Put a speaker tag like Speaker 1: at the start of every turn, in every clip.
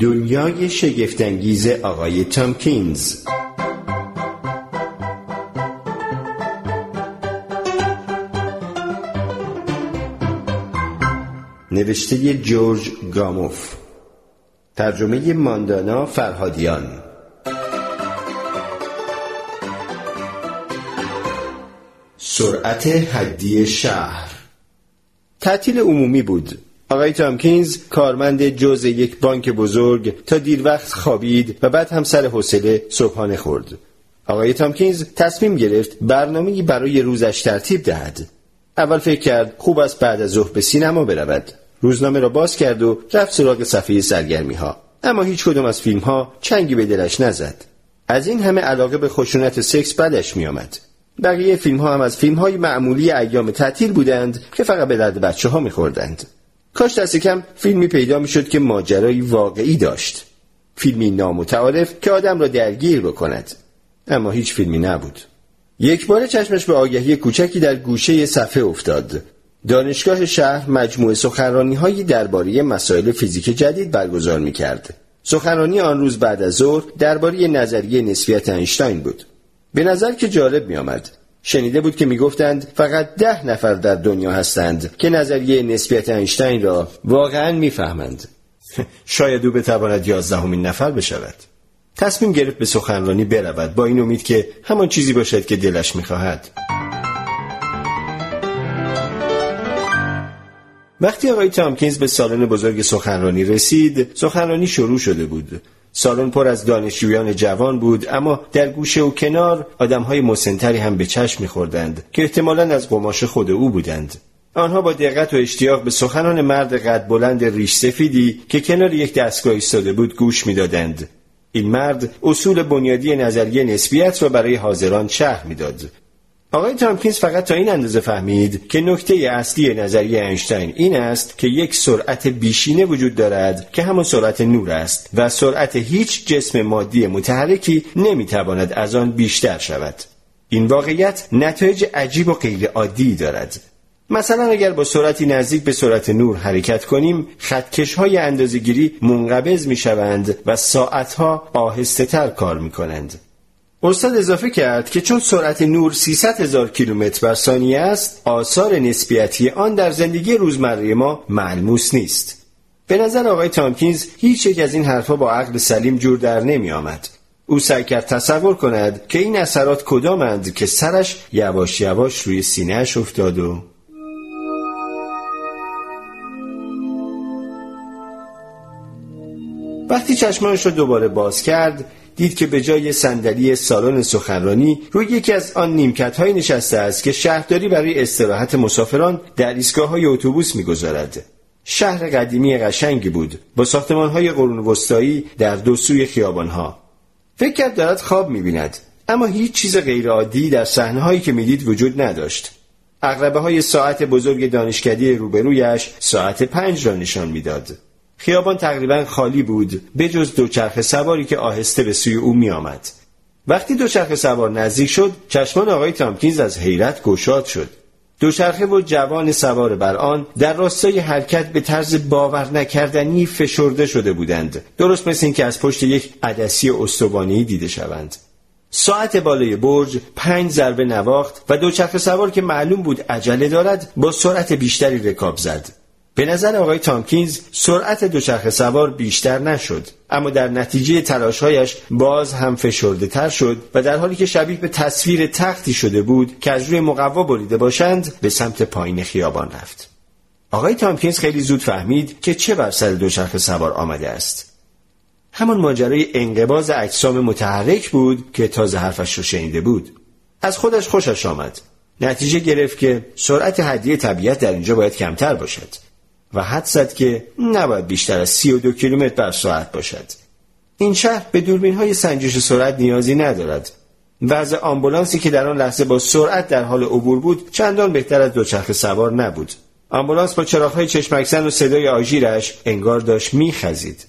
Speaker 1: دنیای شگفتانگیز آقای تامکینز نوشته جورج گاموف. ترجمه ماندانا فرهادیان. سرعت حدی شهر. تعطیل عمومی بود. آقای تامکینز کارمند جز یک بانک بزرگ تا دیر وقت خوابید و بعد هم سر حوصله صبحانه خورد. آقای تامکینز تصمیم گرفت برنامه برای روزش ترتیب دهد. اول فکر کرد خوب است بعد از ظهر به سینما برود. روزنامه را باز کرد و رفت سراغ صفحه سرگرمی ها اما هیچ کدام از فیلم ها چنگی به دلش نزد. از این همه علاقه به خشونت سکس بدش می آمد. بقیه فیلم ها هم از فیلم های معمولی ایام تعطیل بودند که فقط به درد بچه ها می خوردند. کاش دست کم فیلمی پیدا می شد که ماجرایی واقعی داشت. فیلمی نامتعارف که آدم را درگیر بکند. اما هیچ فیلمی نبود. یک بار چشمش به آگهی کوچکی در گوشه صفحه افتاد. دانشگاه شهر مجموعه سخنرانی هایی درباره مسائل فیزیک جدید برگزار می کرد. سخنرانی آن روز بعد از ظهر درباره نظریه نسبیت اینشتین بود. به نظر که جالب می آمد. شنیده بود که می‌گفتند فقط ده نفر در دنیا هستند که نظریه نسبیت اینشتین را واقعا می‌فهمند. شاید او بتواند یازدهمین نفر بشود. تصمیم گرفت به سخنرانی برود با این امید که همان چیزی باشد که دلش می‌خواهد. وقتی آقای تامکینز به سالن بزرگ سخنرانی رسید سخنرانی شروع شده بود سالن پر از دانشجویان جوان بود اما در گوشه و کنار آدمهای مسنتری هم به چشم میخوردند که احتمالا از قماش خود او بودند. آنها با دقت و اشتیاق به سخنان مرد قد بلند ریش سفیدی که کنار یک دستگاه ایستاده بود گوش می‌دادند. این مرد اصول بنیادی نظریه نسبیت را برای حاضران شرح می‌داد. آقای تامکینز فقط تا این اندازه فهمید که نکته اصلی نظریه اینشتین این است که یک سرعت بیشینه وجود دارد که همان سرعت نور است و سرعت هیچ جسم مادی متحرکی نمی‌تواند از آن بیشتر شود این واقعیت نتایج عجیب و غیر عادی دارد مثلا اگر با سرعتی نزدیک به سرعت نور حرکت کنیم خطکش های اندازگیری منقبض می شوند و ساعتها آهسته تر کار می کنند. استاد اضافه کرد که چون سرعت نور 300 هزار کیلومتر بر ثانیه است آثار نسبیتی آن در زندگی روزمره ما ملموس نیست به نظر آقای تامکینز هیچ یک از این حرفها با عقل سلیم جور در نمی آمد. او سعی کرد تصور کند که این اثرات کدامند که سرش یواش یواش روی سینهش افتاد و وقتی چشمانش را دوباره باز کرد دید که به جای صندلی سالن سخنرانی روی یکی از آن نیمکت های نشسته است که شهرداری برای استراحت مسافران در ایستگاه های اتوبوس می‌گذارد. شهر قدیمی قشنگی بود با ساختمان های قرون وسطایی در دو سوی خیابان ها فکر کرد دارد خواب می‌بیند اما هیچ چیز غیرعادی در صحنه هایی که می‌دید وجود نداشت. اغربه های ساعت بزرگ دانشکدی روبرویش ساعت پنج را نشان می‌داد. خیابان تقریبا خالی بود به جز دوچرخه سواری که آهسته به سوی او می آمد. وقتی دوچرخه سوار نزدیک شد چشمان آقای تامکینز از حیرت گشاد شد. دوچرخه و جوان سوار بر آن در راستای حرکت به طرز باور نکردنی فشرده شده بودند. درست مثل اینکه از پشت یک عدسی استوانی دیده شوند. ساعت بالای برج پنج ضربه نواخت و دوچرخه سوار که معلوم بود عجله دارد با سرعت بیشتری رکاب زد. به نظر آقای تامکینز سرعت دوچرخه سوار بیشتر نشد اما در نتیجه تلاشهایش باز هم فشرده تر شد و در حالی که شبیه به تصویر تختی شده بود که از روی مقوا بریده باشند به سمت پایین خیابان رفت. آقای تامکینز خیلی زود فهمید که چه بر سر دوچرخه سوار آمده است. همان ماجرای انقباز اجسام متحرک بود که تازه حرفش رو شنیده بود. از خودش خوشش آمد. نتیجه گرفت که سرعت حدی طبیعت در اینجا باید کمتر باشد. و حد زد که نباید بیشتر از 32 کیلومتر بر ساعت باشد. این شهر به دوربین های سنجش سرعت نیازی ندارد. وضع آمبولانسی که در آن لحظه با سرعت در حال عبور بود چندان بهتر از دوچرخه سوار نبود. آمبولانس با چراغهای چشمکزن و صدای آژیرش انگار داشت میخزید.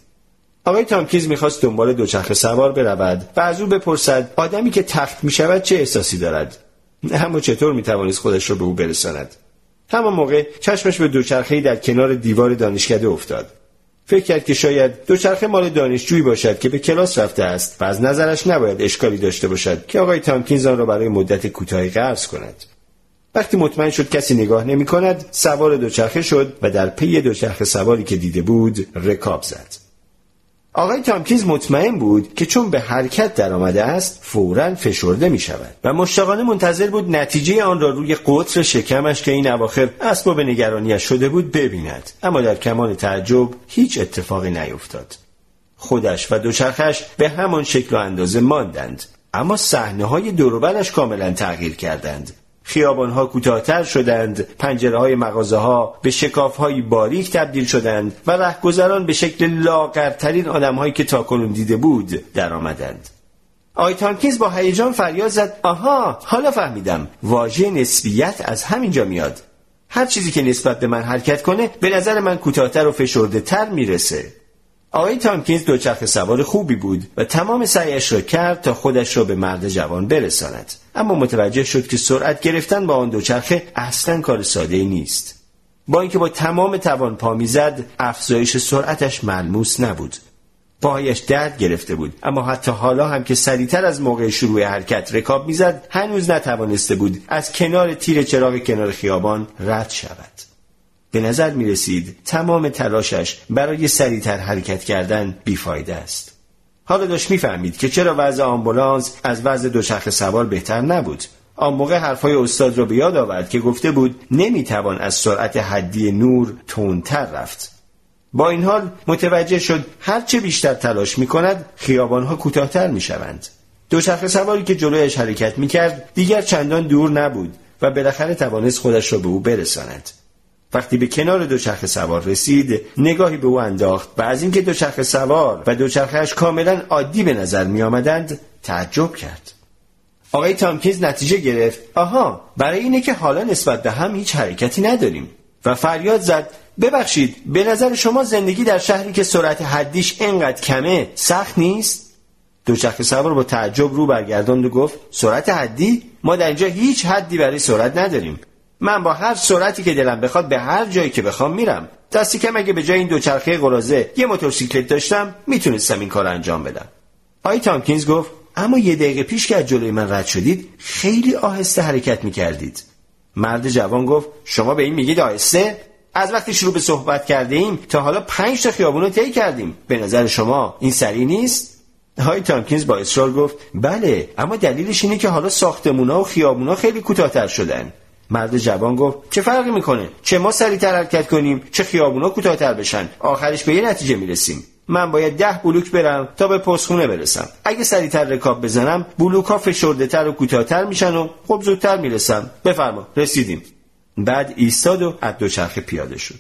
Speaker 1: آقای تامکیز می‌خواست دنبال دوچرخه سوار برود و از او بپرسد آدمی که تخت می‌شود چه احساسی دارد اما چطور می‌توانست خودش را به او برساند همان موقع چشمش به دوچرخهای در کنار دیوار دانشکده افتاد. فکر کرد که شاید دوچرخه مال دانشجویی باشد که به کلاس رفته است و از نظرش نباید اشکالی داشته باشد که آقای تامکینز آن را برای مدت کوتاهی قرض کند. وقتی مطمئن شد کسی نگاه نمی کند سوار دوچرخه شد و در پی دوچرخه سواری که دیده بود رکاب زد. آقای تامکینز مطمئن بود که چون به حرکت در آمده است فورا فشرده می شود و مشتاقانه منتظر بود نتیجه آن را روی قطر شکمش که این اواخر اسباب نگرانیش شده بود ببیند. اما در کمان تعجب هیچ اتفاقی نیفتاد. خودش و دوچرخش به همان شکل و اندازه ماندند. اما صحنه های دوروبرش کاملا تغییر کردند. خیابانها کوتاهتر شدند. پنجره های مغازه ها به شکاف های باریک تبدیل شدند و رهگذران به شکل لاغرترین آدمهایی که تاکنون دیده بود درآمدند. آی تامکینز با هیجان فریاد زد. آها حالا فهمیدم. واژه نسبیت از همینجا میاد. هر چیزی که نسبت به من حرکت کنه به نظر من کوتاهتر و فشرده تر می‌رسه. آقای تامکینز دوچرخه سوار خوبی بود و تمام سعیش را کرد تا خودش را به مرد جوان برساند. اما متوجه شد که سرعت گرفتن با آن دوچرخه اصلا کار ساده نیست. با اینکه با تمام توان پا می‌زد افزایش سرعتش ملموس نبود. پاهایش درد گرفته بود اما حتی حالا هم که سریعتر از موقع شروع حرکت رکاب می‌زد هنوز نتوانسته بود از کنار تیر چراغ کنار خیابان رد شود. به نظر می رسید تمام تلاشش برای سریعتر حرکت کردن بیفایده است. حالا داشت می‌فهمید که چرا وضع آمبولانس از وضع دوچرخه سوار بهتر نبود. آن موقع حرفهای استاد را به یاد آورد که گفته بود نمی‌توان از سرعت حدی نور تندتر رفت. با این حال متوجه شد هرچه بیشتر تلاش می کند خیابانها کوتاهتر می شوند. دوچرخه سواری که جلویش حرکت می کرد دیگر چندان دور نبود و بالاخره توانست خودش را به او برساند. وقتی به کنار دوچرخه سوار رسید نگاهی به او انداخت و از اینکه دوچرخه سوار و دوچرخهاش کاملا عادی به نظر می آمدند تعجب کرد. آقای تامکینز نتیجه گرفت. آها برای اینه که حالا نسبت به هم هیچ حرکتی نداریم. و فریاد زد. ببخشید به نظر شما زندگی در شهری که سرعت حدیش انقدر کمه سخت نیست؟ دوچرخه سوار با تعجب رو برگرداند و گفت سرعت حدی؟ ما در اینجا هیچ حدی برای سرعت نداریم. من با هر سرعتی که دلم بخواد به هر جایی که بخوام میرم. دستی کم اگه به جای این دوچرخه قرازه یه موتورسیکلت داشتم می‌تونستم این کار انجام بدم. آی تامکینز گفت اما یه دقیقه پیش که از جلوی من رد شدید خیلی آهسته حرکت می‌کردید. مرد جوان گفت شما به این میگید آهسته؟ از وقتی شروع به صحبت کرده ایم تا حالا پنج تا خیابون رو طی کردیم. به نظر شما این سریع نیست؟ های تامکینز با اصرار گفت بله اما دلیلش اینه که حالا ساختمونا و خیابونا خیلی کوتاهتر شدن. مرد جوان گفت چه فرقی می‌کنه؟ چه ما سریعتر حرکت کنیم؟ چه خیابونا کوتاهتر بشن؟ آخرش به یه نتیجه می‌رسیم. من باید ده بلوک برم تا به پستخونه برسم. اگه سریعتر رکاب بزنم بلوک ها فشرده تر و کوتاهتر میشن و خب زودتر می‌رسم. بفرما رسیدیم. بعد ایستاد و از دوچرخه پیاده شد.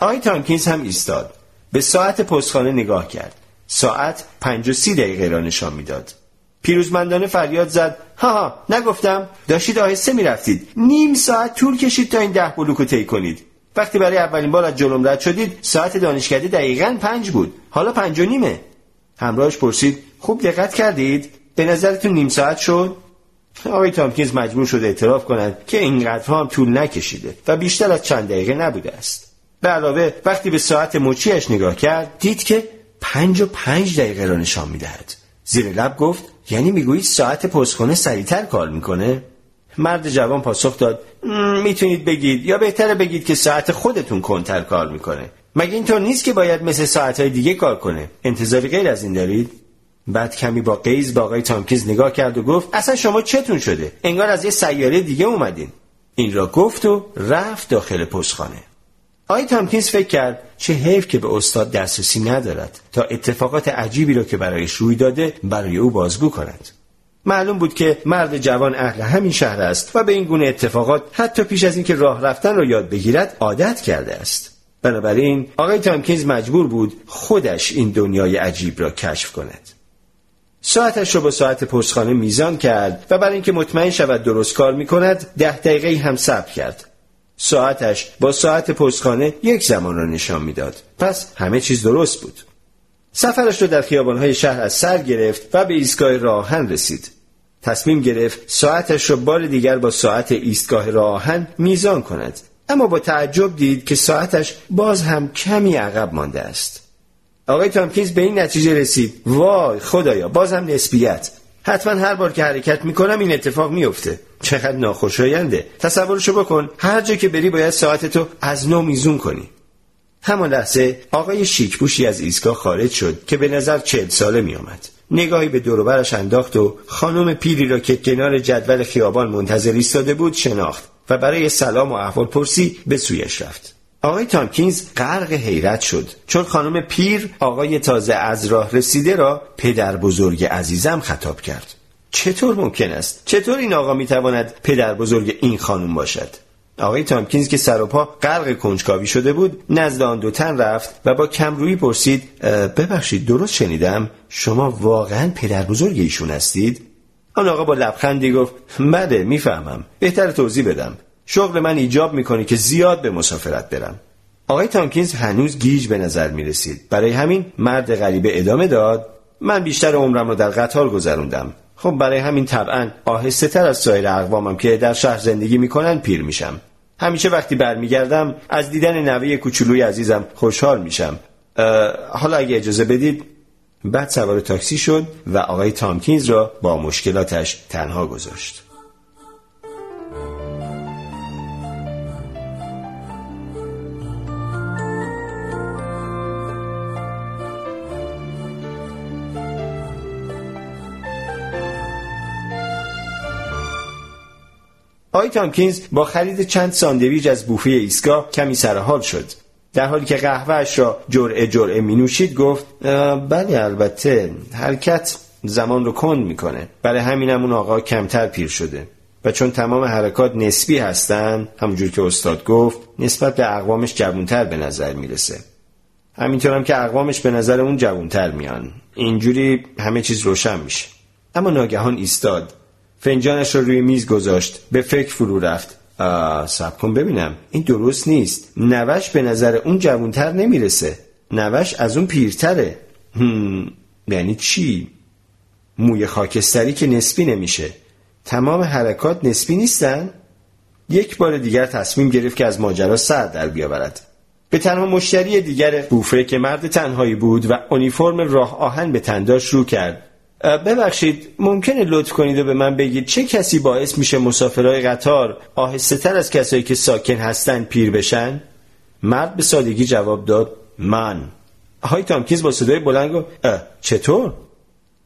Speaker 1: آقای تامکینز هم ایستاد. به ساعت پستخانه نگاه کرد. ساعت پنج و سی دقیقه را نشان می‌داد. پیروزمندانه فریاد زد. ها ها نگفتم. داشتید آهسته می‌رفتید. نیم ساعت طول کشید تا این ده بلوک رو طی کنید. وقتی برای اولین بار از جلوم رد شدید ساعت دانشکده دقیقا پنج بود. حالا پنج و نیمه. همراهش پرسید خوب دقت کردید؟ به نظرتون نیم ساعت شد؟ آقای تامکینز مجبور شده اعتراف کند که اینقدرها هم طول نکشیده و بیشتر از چند دقیقه نبوده است. به علاوه وقتی به ساعت مچیش نگاه کرد دید که پنج و پنج دقیقه را نشان می‌دهد. زیر لب گفت یعنی می‌گویید ساعت پستخونه سریعتر کار می‌کنه؟ مرد جوان پاسخ داد می‌تونید بگید یا بهتره بگید که ساعت خودتون کنتر کار می‌کنه. مگه اینطور نیست که باید مثل ساعتهای دیگه کار کنه؟ انتظاری غیر از این دارید؟ بعد کمی با قیز با آقای تامکیز نگاه کرد و گفت اصلا شما چتون شده؟ انگار از یه سیاره دیگه اومدین. این را گفت و رفت داخل پستخانه. آقای تامکینز فکر کرد چه حیف که به استاد دسترسی ندارد تا اتفاقات عجیبی را که برایش روی داده برای او بازگو کند. معلوم بود که مرد جوان اهل همین شهر است و به این گونه اتفاقات حتی پیش از اینکه راه رفتن را یاد بگیرد عادت کرده است. بنابراین آقای تامکینز مجبور بود خودش این دنیای عجیب را کشف کند. ساعتش را با ساعت پستخانه میزان کرد و برای اینکه مطمئن شود درست کار می کند ده دقیقه هم صبر کرد. ساعتش با ساعت پستخانه یک زمان را نشان می‌داد. پس همه چیز درست بود. سفرش را در خیابانهای شهر از سر گرفت و به ایستگاه راهن رسید. تصمیم گرفت ساعتش را بار دیگر با ساعت ایستگاه راهن میزان کند. اما با تعجب دید که ساعتش باز هم کمی عقب مانده است. آقای تامکینز به این نتیجه رسید. وای خدایا بازم نسبیت. حتما هر بار که حرکت می‌کنم این اتفاق میفته چقدر ناخوشاینده. تصورشو بکن هر جا که بری باید ساعتتو از نو میزون کنی. همان لحظه آقای شیکپوشی از ایستگاه خارج شد که به نظر چهل ساله میآمد. نگاهی به دوروبرش انداخت و خانم پیری را که کنار جدول خیابان منتظر ایستاده بود شناخت و برای سلام و احوال پرسی به سویش رفت. آقای تامکینز غرق حیرت شد. چون خانم پیر آقای تازه از راه رسیده را پدر بزرگ عزیزم خطاب کرد. چطور ممکن است؟ چطور این آقا می‌تواند پدر بزرگ این خانم باشد؟ آقای تامکینز که سر و پا غرق کنجکاوی شده بود نزد آن دو تن رفت و با کمرویی پرسید ببخشید درست شنیدم؟ شما واقعا پدر بزرگ ایشون هستید؟ آن آقا با لبخندی گفت بله می‌فهمم. بهتر توضیح بدم. شغل من ایجاب می‌کنه که زیاد به مسافرت برم. آقای تامکینز هنوز گیج به نظر می رسید برای همین مرد غریبه ادامه داد من بیشتر عمرم رو در قطار گذروندم. خب برای همین طبعا آهسته تر از سایر اقوامم که در شهر زندگی می‌کنن پیر میشم. همیشه وقتی برمیگردم از دیدن نوه کوچولوی عزیزم خوشحال میشم. حالا اگه اجازه بدید بعد سوار تاکسی شد و آقای تامکینز را با مشکلاتش تنها گذاشت. آقای تامکینز با خرید چند ساندویج از بوفه ایستگاه کمی سرحال شد. در حالی که قهوهش را جرعه جرعه می نوشید گفت بله البته حرکت زمان رو کند می‌کنه. برای همینم اون آقا کمتر پیر شده و چون تمام حرکات نسبی هستن همونجور که استاد گفت نسبت به اقوامش جوونتر به نظر می‌رسه. همینطورم که اقوامش به نظر اون جوونتر میان. اینجوری همه چیز روشن میشه. اما ناگهان ایستاد. فنجانش رو روی میز گذاشت به فکر فرو رفت. سب کن ببینم. این درست نیست. نوش به نظر اون جوونتر نمی‌رسه. نوش از اون پیرتره. یعنی چی؟ موی خاکستری که نسبی نمیشه. تمام حرکات نسبی نیستن؟ یک بار دیگر تصمیم گرفت که از ماجرا سر در بیاورد. به تنها مشتری دیگر بوفه که مرد تنهایی بود و اونیفرم راه آهن به تنداش رو کرد. ببخشید ممکنه لطف کنید و به من بگید چه کسی باعث میشه مسافرهای قطار آهسته تر از کسایی که ساکن هستن پیر بشن؟ مرد به سادگی جواب داد من های تامکیز با صدای بلند گفت چطور؟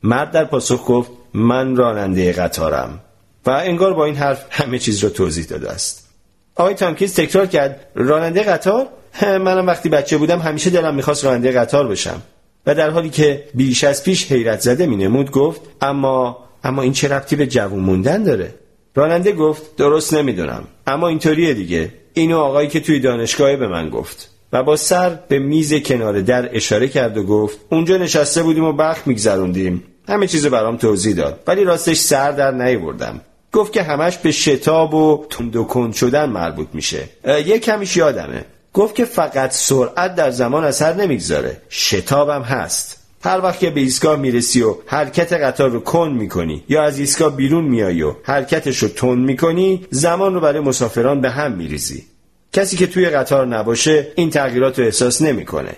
Speaker 1: مرد در پاسخ گفت من راننده قطارم و انگار با این حرف همه چیز را توضیح داده است آقای تامکیز تکرار کرد راننده قطار؟ منم وقتی بچه بودم همیشه دلم می‌خواست راننده قطار بشم و در حالی که بیش از پیش حیرت زده می نمود گفت اما اما این چه ربطی به جوون موندن داره؟ راننده گفت درست نمی‌دونم اما اینطوریه دیگه. اینو آقایی که توی دانشگاه به من گفت. و با سر به میز کنار در اشاره کرد و گفت اونجا نشسته بودیم و بخت میگذروندیم. همه چیزو برام توضیح داد ولی راستش سر در نیوردم گفت که همش به شتاب و تند و کند شدن مربوط میشه. یه کمیش یادمه. گفت که فقط سرعت در زمان اثر نمی‌گذاره. شتابم هست. هر وقت که به ایستگاه می‌رسی و حرکت قطار رو کن می‌کنی یا از ایستگاه بیرون میای و حرکتش رو تند می‌کنی زمان رو برای مسافران به هم میریزی. کسی که توی قطار نباشه این تغییرات رو احساس نمی‌کنه.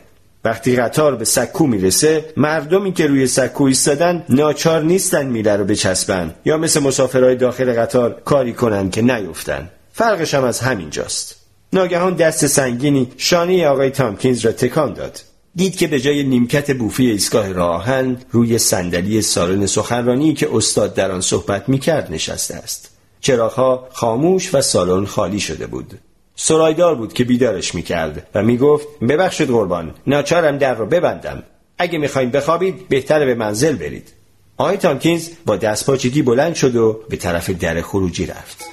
Speaker 1: وقتی قطار به سکو می‌رسه مردمی که روی سکو ایستادن ناچار نیستن میله رو بچسبن یا مثل مسافرهای داخل قطار کاری کنن که نیفتن. فرقش هم از همینجاست. ناگهان دست سنگینی شانه آقای تامکینز را تکان داد. دید که به جای نیمکت بوفی ایستگاه راهن روی صندلی سالن سخنرانی که استاد در آن صحبت می‌کرد نشسته است. چراغها خاموش و سالن خالی شده بود. سرایدار بود که بیدارش می‌کرد و می‌گفت ببخشید قربان ناچارم در رو ببندم. اگه می‌خواین بخوابید بهتره به منزل برید. آقای تامکینز با دستپاچگی بلند شد و به طرف در خروجی رفت.